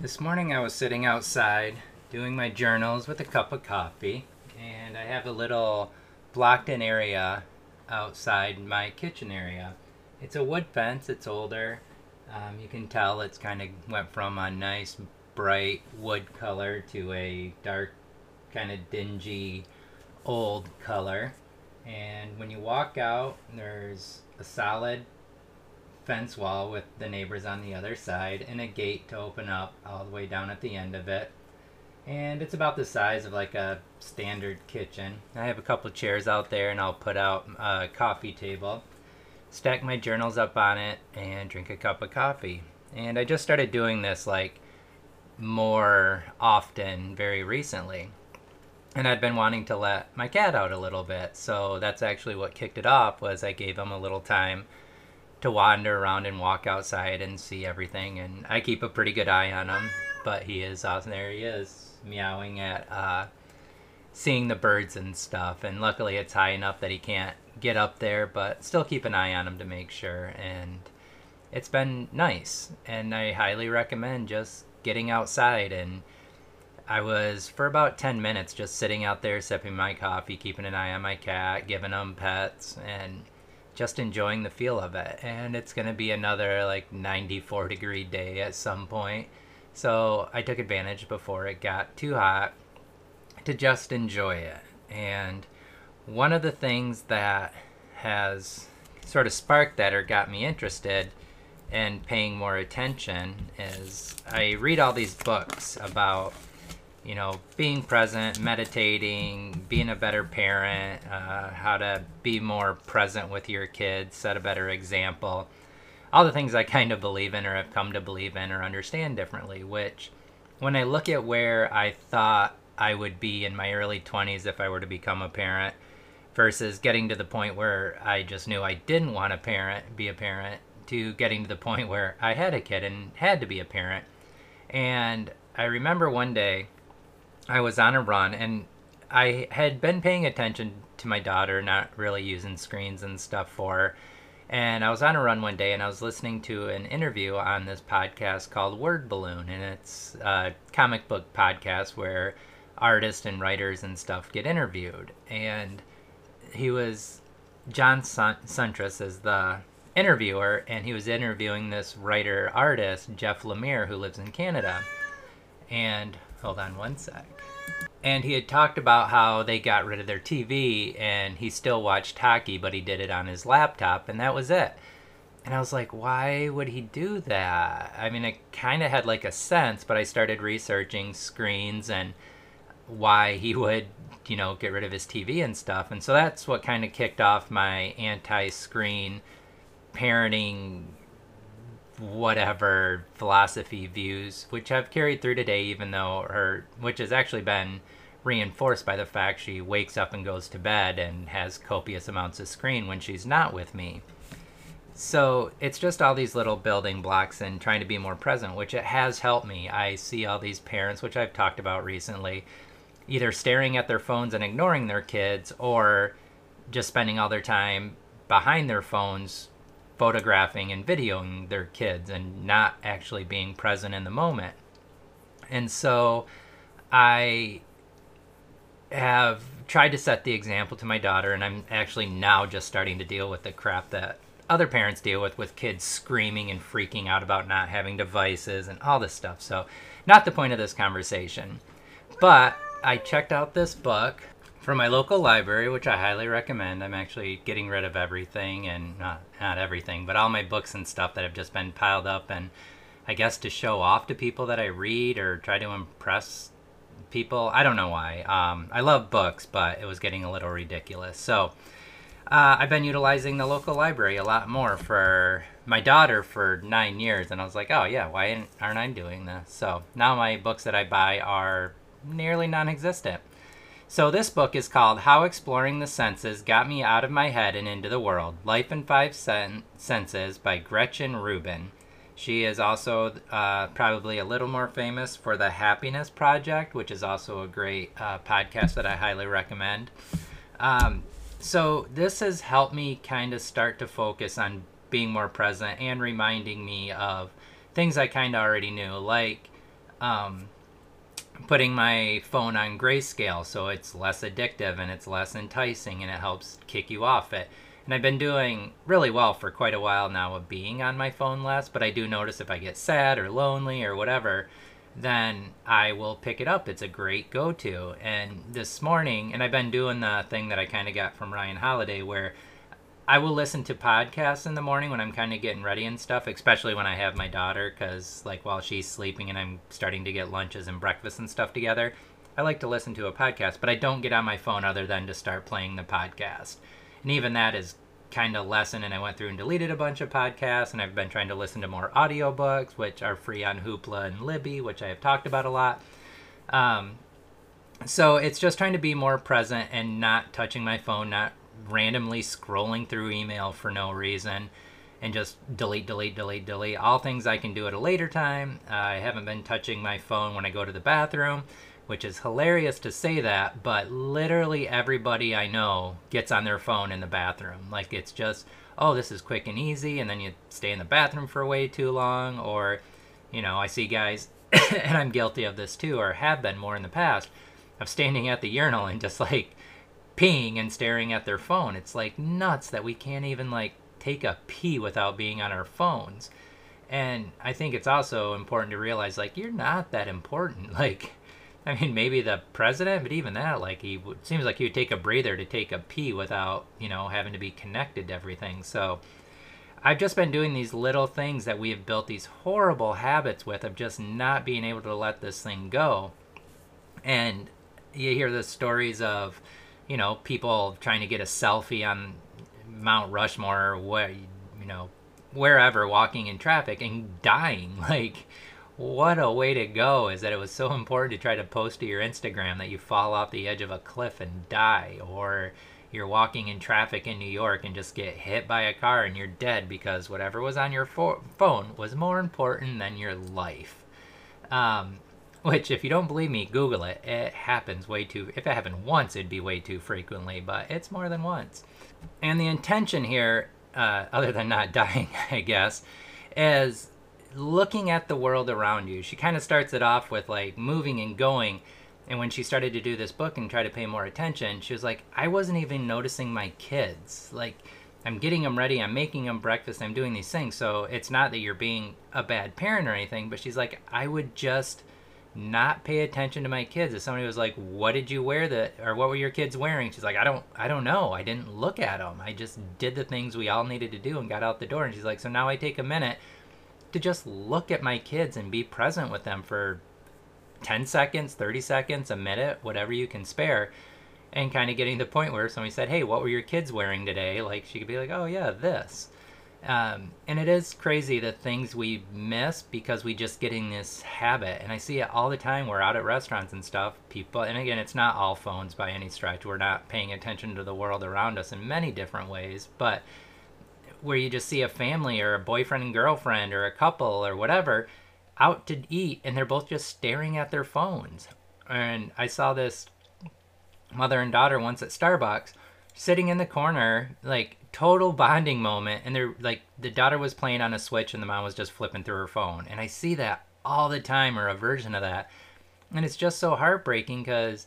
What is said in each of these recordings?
This morning I was sitting outside doing my journals with a cup of coffee, and I have a little blocked in area outside my kitchen area. It's a wood fence, it's older. Um, you can tell it's kind of went from a nice bright wood color to a dark, kind of dingy old color. And when you walk out, there's a solid fence wall with the neighbors on the other side and a gate to open up all the way down at the end of it. And it's about the size of like a standard kitchen. I have a couple chairs out there and I'll put out a coffee table, stack my journals up on it, and drink a cup of coffee. And I just started doing this like more often very recently. And I'd been wanting to let my cat out a little bit. So that's actually what kicked it off was I gave him a little time to wander around and walk outside and see everything. And I keep a pretty good eye on him, but he is awesome. There he is, meowing at uh, seeing the birds and stuff. And luckily, it's high enough that he can't get up there, but still keep an eye on him to make sure. And it's been nice, and I highly recommend just getting outside and. I was for about 10 minutes just sitting out there sipping my coffee, keeping an eye on my cat, giving him pets, and just enjoying the feel of it. And it's going to be another like 94 degree day at some point. So I took advantage before it got too hot to just enjoy it. And one of the things that has sort of sparked that or got me interested in paying more attention is I read all these books about you know, being present, meditating, being a better parent, uh, how to be more present with your kids, set a better example. All the things I kind of believe in or have come to believe in or understand differently, which when I look at where I thought I would be in my early 20s if I were to become a parent versus getting to the point where I just knew I didn't want to parent, be a parent, to getting to the point where I had a kid and had to be a parent. And I remember one day I was on a run and I had been paying attention to my daughter, not really using screens and stuff for her. And I was on a run one day and I was listening to an interview on this podcast called Word Balloon. And it's a comic book podcast where artists and writers and stuff get interviewed. And he was, John Siuntres is the interviewer, and he was interviewing this writer artist, Jeff Lemire, who lives in Canada. And hold on one sec and he had talked about how they got rid of their TV and he still watched hockey, but he did it on his laptop, and that was it. And I was like, why would he do that? I mean, it kind of had like a sense, but I started researching screens and why he would, you know, get rid of his TV and stuff. And so that's what kind of kicked off my anti screen parenting whatever philosophy views, which have carried through today, even though her, which has actually been reinforced by the fact she wakes up and goes to bed and has copious amounts of screen when she's not with me. So it's just all these little building blocks and trying to be more present, which it has helped me. I see all these parents, which I've talked about recently, either staring at their phones and ignoring their kids or just spending all their time behind their phones photographing and videoing their kids and not actually being present in the moment. And so I have tried to set the example to my daughter, and I'm actually now just starting to deal with the crap that other parents deal with with kids screaming and freaking out about not having devices and all this stuff. So, not the point of this conversation. But I checked out this book from my local library, which I highly recommend. I'm actually getting rid of everything and not not everything, but all my books and stuff that have just been piled up and I guess to show off to people that I read or try to impress people. I don't know why. Um, I love books, but it was getting a little ridiculous. So uh, I've been utilizing the local library a lot more for my daughter for nine years, and I was like, oh yeah, why aren't I doing this? So now my books that I buy are nearly non-existent. So, this book is called How Exploring the Senses Got Me Out of My Head and Into the World Life in Five Sen- Senses by Gretchen Rubin. She is also uh, probably a little more famous for the Happiness Project, which is also a great uh, podcast that I highly recommend. Um, so, this has helped me kind of start to focus on being more present and reminding me of things I kind of already knew, like um, putting my phone on grayscale so it's less addictive and it's less enticing and it helps kick you off it. And I've been doing really well for quite a while now of being on my phone less, but I do notice if I get sad or lonely or whatever, then I will pick it up. It's a great go to. And this morning, and I've been doing the thing that I kind of got from Ryan Holiday where I will listen to podcasts in the morning when I'm kind of getting ready and stuff, especially when I have my daughter, because like while she's sleeping and I'm starting to get lunches and breakfast and stuff together, I like to listen to a podcast, but I don't get on my phone other than to start playing the podcast. And even that is kind of lesson and I went through and deleted a bunch of podcasts and I've been trying to listen to more audiobooks which are free on Hoopla and Libby which I have talked about a lot. Um, so it's just trying to be more present and not touching my phone, not randomly scrolling through email for no reason and just delete, delete, delete, delete. All things I can do at a later time. Uh, I haven't been touching my phone when I go to the bathroom, which is hilarious to say that, but literally everybody I know gets on their phone in the bathroom. Like it's just, oh, this is quick and easy, and then you stay in the bathroom for way too long, or, you know, I see guys, and I'm guilty of this too, or have been more in the past, of standing at the urinal and just like peeing and staring at their phone. It's like nuts that we can't even like take a pee without being on our phones. And I think it's also important to realize like you're not that important. Like I mean maybe the president, but even that like he would, seems like he would take a breather to take a pee without, you know, having to be connected to everything. So I've just been doing these little things that we have built these horrible habits with of just not being able to let this thing go. And you hear the stories of you know, people trying to get a selfie on Mount Rushmore or where, you know, wherever walking in traffic and dying. Like, what a way to go is that it was so important to try to post to your Instagram that you fall off the edge of a cliff and die, or you're walking in traffic in New York and just get hit by a car and you're dead because whatever was on your fo- phone was more important than your life. Um, which, if you don't believe me, Google it. It happens way too. If it happened once, it'd be way too frequently, but it's more than once. And the intention here, uh, other than not dying, I guess, is looking at the world around you. She kind of starts it off with like moving and going. And when she started to do this book and try to pay more attention, she was like, I wasn't even noticing my kids. Like, I'm getting them ready, I'm making them breakfast, I'm doing these things. So it's not that you're being a bad parent or anything, but she's like, I would just not pay attention to my kids. If somebody was like, "What did you wear that or what were your kids wearing?" She's like, "I don't I don't know. I didn't look at them. I just did the things we all needed to do and got out the door." And she's like, "So now I take a minute to just look at my kids and be present with them for 10 seconds, 30 seconds, a minute, whatever you can spare." And kind of getting to the point where somebody said, "Hey, what were your kids wearing today?" Like she could be like, "Oh yeah, this." Um, and it is crazy the things we miss because we just get in this habit. And I see it all the time. We're out at restaurants and stuff. People, and again, it's not all phones by any stretch. We're not paying attention to the world around us in many different ways. But where you just see a family or a boyfriend and girlfriend or a couple or whatever out to eat and they're both just staring at their phones. And I saw this mother and daughter once at Starbucks sitting in the corner, like total bonding moment and they're like the daughter was playing on a switch and the mom was just flipping through her phone and i see that all the time or a version of that and it's just so heartbreaking because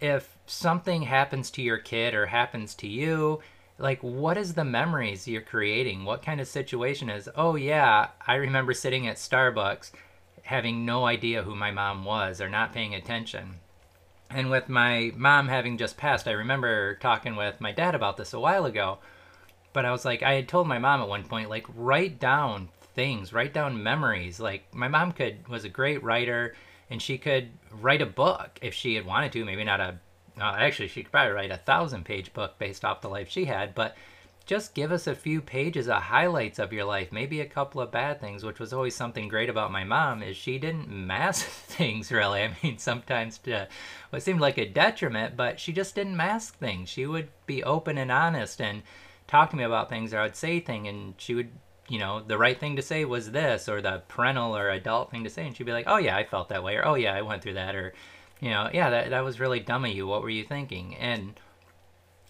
if something happens to your kid or happens to you like what is the memories you're creating? What kind of situation is oh yeah i remember sitting at starbucks having no idea who my mom was or not paying attention and with my mom having just passed i remember talking with my dad about this a while ago but I was like, I had told my mom at one point, like, write down things, write down memories. Like, my mom could was a great writer, and she could write a book if she had wanted to. Maybe not a, uh, actually, she could probably write a thousand page book based off the life she had, but just give us a few pages of highlights of your life maybe a couple of bad things which was always something great about my mom is she didn't mask things really i mean sometimes to it seemed like a detriment but she just didn't mask things she would be open and honest and talk to me about things or I would say thing and she would you know the right thing to say was this or the parental or adult thing to say and she'd be like oh yeah I felt that way or oh yeah I went through that or you know yeah that, that was really dumb of you what were you thinking and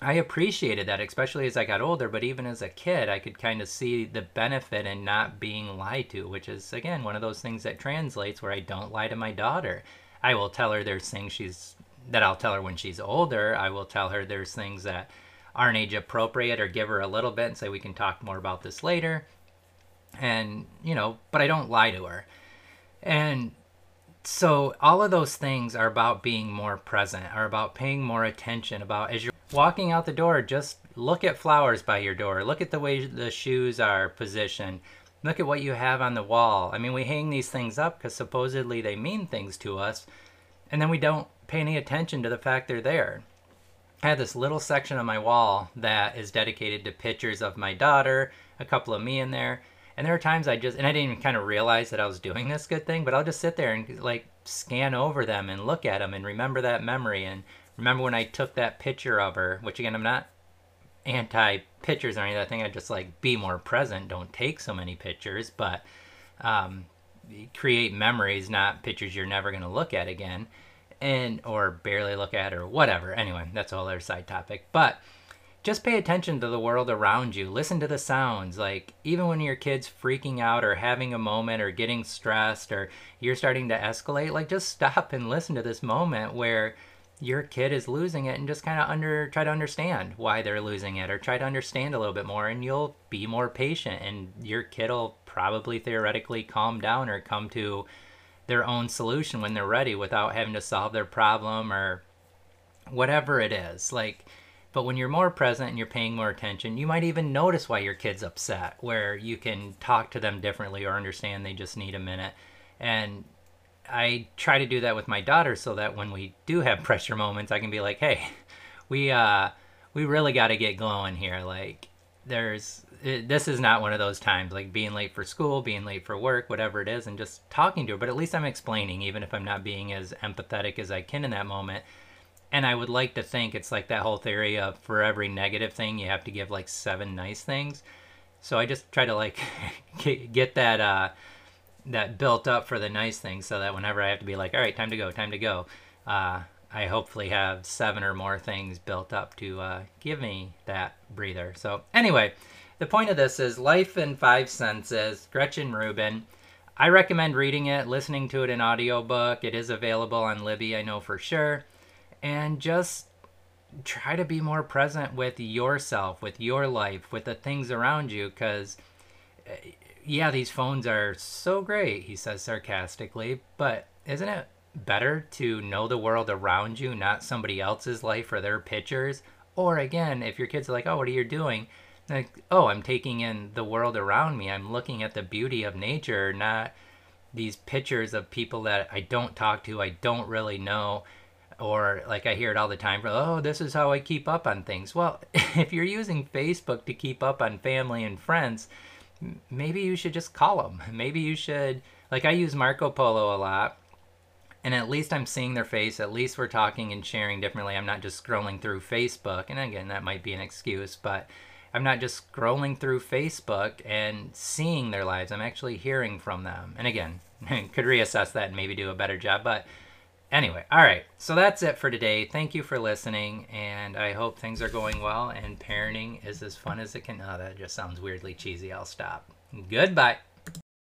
I appreciated that, especially as I got older. But even as a kid, I could kind of see the benefit in not being lied to, which is, again, one of those things that translates where I don't lie to my daughter. I will tell her there's things she's that I'll tell her when she's older. I will tell her there's things that aren't age appropriate or give her a little bit and say we can talk more about this later. And, you know, but I don't lie to her. And so all of those things are about being more present, are about paying more attention, about as you're walking out the door, just look at flowers by your door. Look at the way the shoes are positioned. Look at what you have on the wall. I mean, we hang these things up because supposedly they mean things to us, and then we don't pay any attention to the fact they're there. I have this little section on my wall that is dedicated to pictures of my daughter, a couple of me in there. And there are times I just, and I didn't even kind of realize that I was doing this good thing, but I'll just sit there and like scan over them and look at them and remember that memory and remember when I took that picture of her, which again, I'm not anti pictures or anything. I think I just like be more present, don't take so many pictures, but um, create memories, not pictures you're never going to look at again and or barely look at or whatever. Anyway, that's a whole other side topic. But just pay attention to the world around you. Listen to the sounds. Like even when your kid's freaking out or having a moment or getting stressed or you're starting to escalate, like just stop and listen to this moment where your kid is losing it and just kind of under try to understand why they're losing it or try to understand a little bit more and you'll be more patient and your kid will probably theoretically calm down or come to their own solution when they're ready without having to solve their problem or whatever it is. Like, but when you're more present and you're paying more attention, you might even notice why your kid's upset, where you can talk to them differently or understand they just need a minute. And I try to do that with my daughter so that when we do have pressure moments, I can be like, "Hey, we uh we really got to get glowing here. Like there's it, this is not one of those times like being late for school, being late for work, whatever it is, and just talking to her. But at least I'm explaining, even if I'm not being as empathetic as I can in that moment. And I would like to think it's like that whole theory of for every negative thing, you have to give like seven nice things. So I just try to like get that uh, that built up for the nice things, so that whenever I have to be like, all right, time to go, time to go. Uh, I hopefully have seven or more things built up to uh, give me that breather. So, anyway, the point of this is Life in Five Senses, Gretchen Rubin. I recommend reading it, listening to it in audiobook. It is available on Libby, I know for sure. And just try to be more present with yourself, with your life, with the things around you because eh, yeah, these phones are so great, he says sarcastically, but isn't it better to know the world around you, not somebody else's life or their pictures? Or again, if your kids are like, oh, what are you doing? like oh i'm taking in the world around me. I'm looking at the beauty of nature not these pictures of people that i don't talk to i don't really know. Or like i hear it all the time oh this is how i keep up on things. Well if you're using facebook to keep up on family and friends maybe you should just call them maybe you should like i use marco polo a lot and at least i'm seeing their face at least we're talking and sharing differently i'm not just scrolling through facebook and again that might be an excuse but I'm not just scrolling through Facebook and seeing their lives. I'm actually hearing from them. And again, could reassess that and maybe do a better job. But anyway, all right. So that's it for today. Thank you for listening. And I hope things are going well and parenting is as fun as it can. Oh, that just sounds weirdly cheesy. I'll stop. Goodbye.